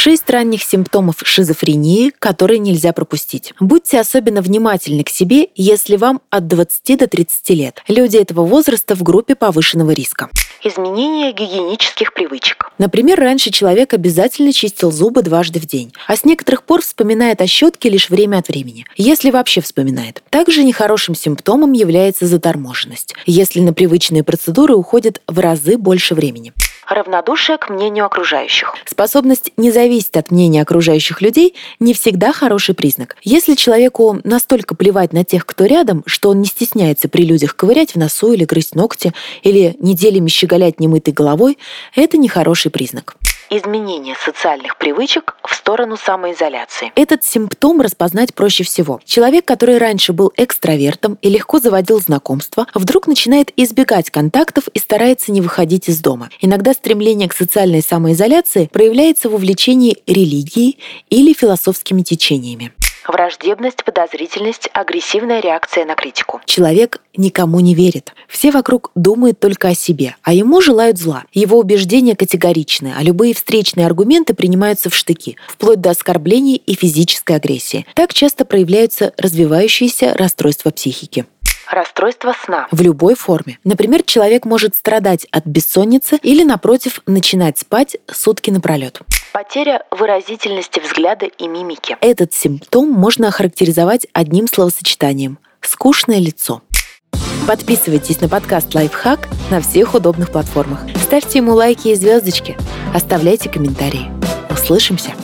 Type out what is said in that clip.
Шесть ранних симптомов шизофрении, которые нельзя пропустить. Будьте особенно внимательны к себе, если вам от 20 до 30 лет. Люди этого возраста в группе повышенного риска. Изменение гигиенических привычек. Например, раньше человек обязательно чистил зубы дважды в день, а с некоторых пор вспоминает о щетке лишь время от времени, если вообще вспоминает. Также нехорошим симптомом является заторможенность, если на привычные процедуры уходит в разы больше времени равнодушие к мнению окружающих. Способность не зависеть от мнения окружающих людей не всегда хороший признак. Если человеку настолько плевать на тех, кто рядом, что он не стесняется при людях ковырять в носу или грызть ногти, или неделями щеголять немытой головой, это нехороший признак изменение социальных привычек в сторону самоизоляции. Этот симптом распознать проще всего. Человек, который раньше был экстравертом и легко заводил знакомства, вдруг начинает избегать контактов и старается не выходить из дома. Иногда стремление к социальной самоизоляции проявляется в увлечении религией или философскими течениями враждебность, подозрительность, агрессивная реакция на критику. Человек никому не верит. Все вокруг думают только о себе, а ему желают зла. Его убеждения категоричны, а любые встречные аргументы принимаются в штыки, вплоть до оскорблений и физической агрессии. Так часто проявляются развивающиеся расстройства психики расстройство сна. В любой форме. Например, человек может страдать от бессонницы или, напротив, начинать спать сутки напролет. Потеря выразительности взгляда и мимики. Этот симптом можно охарактеризовать одним словосочетанием – скучное лицо. Подписывайтесь на подкаст «Лайфхак» на всех удобных платформах. Ставьте ему лайки и звездочки. Оставляйте комментарии. Услышимся!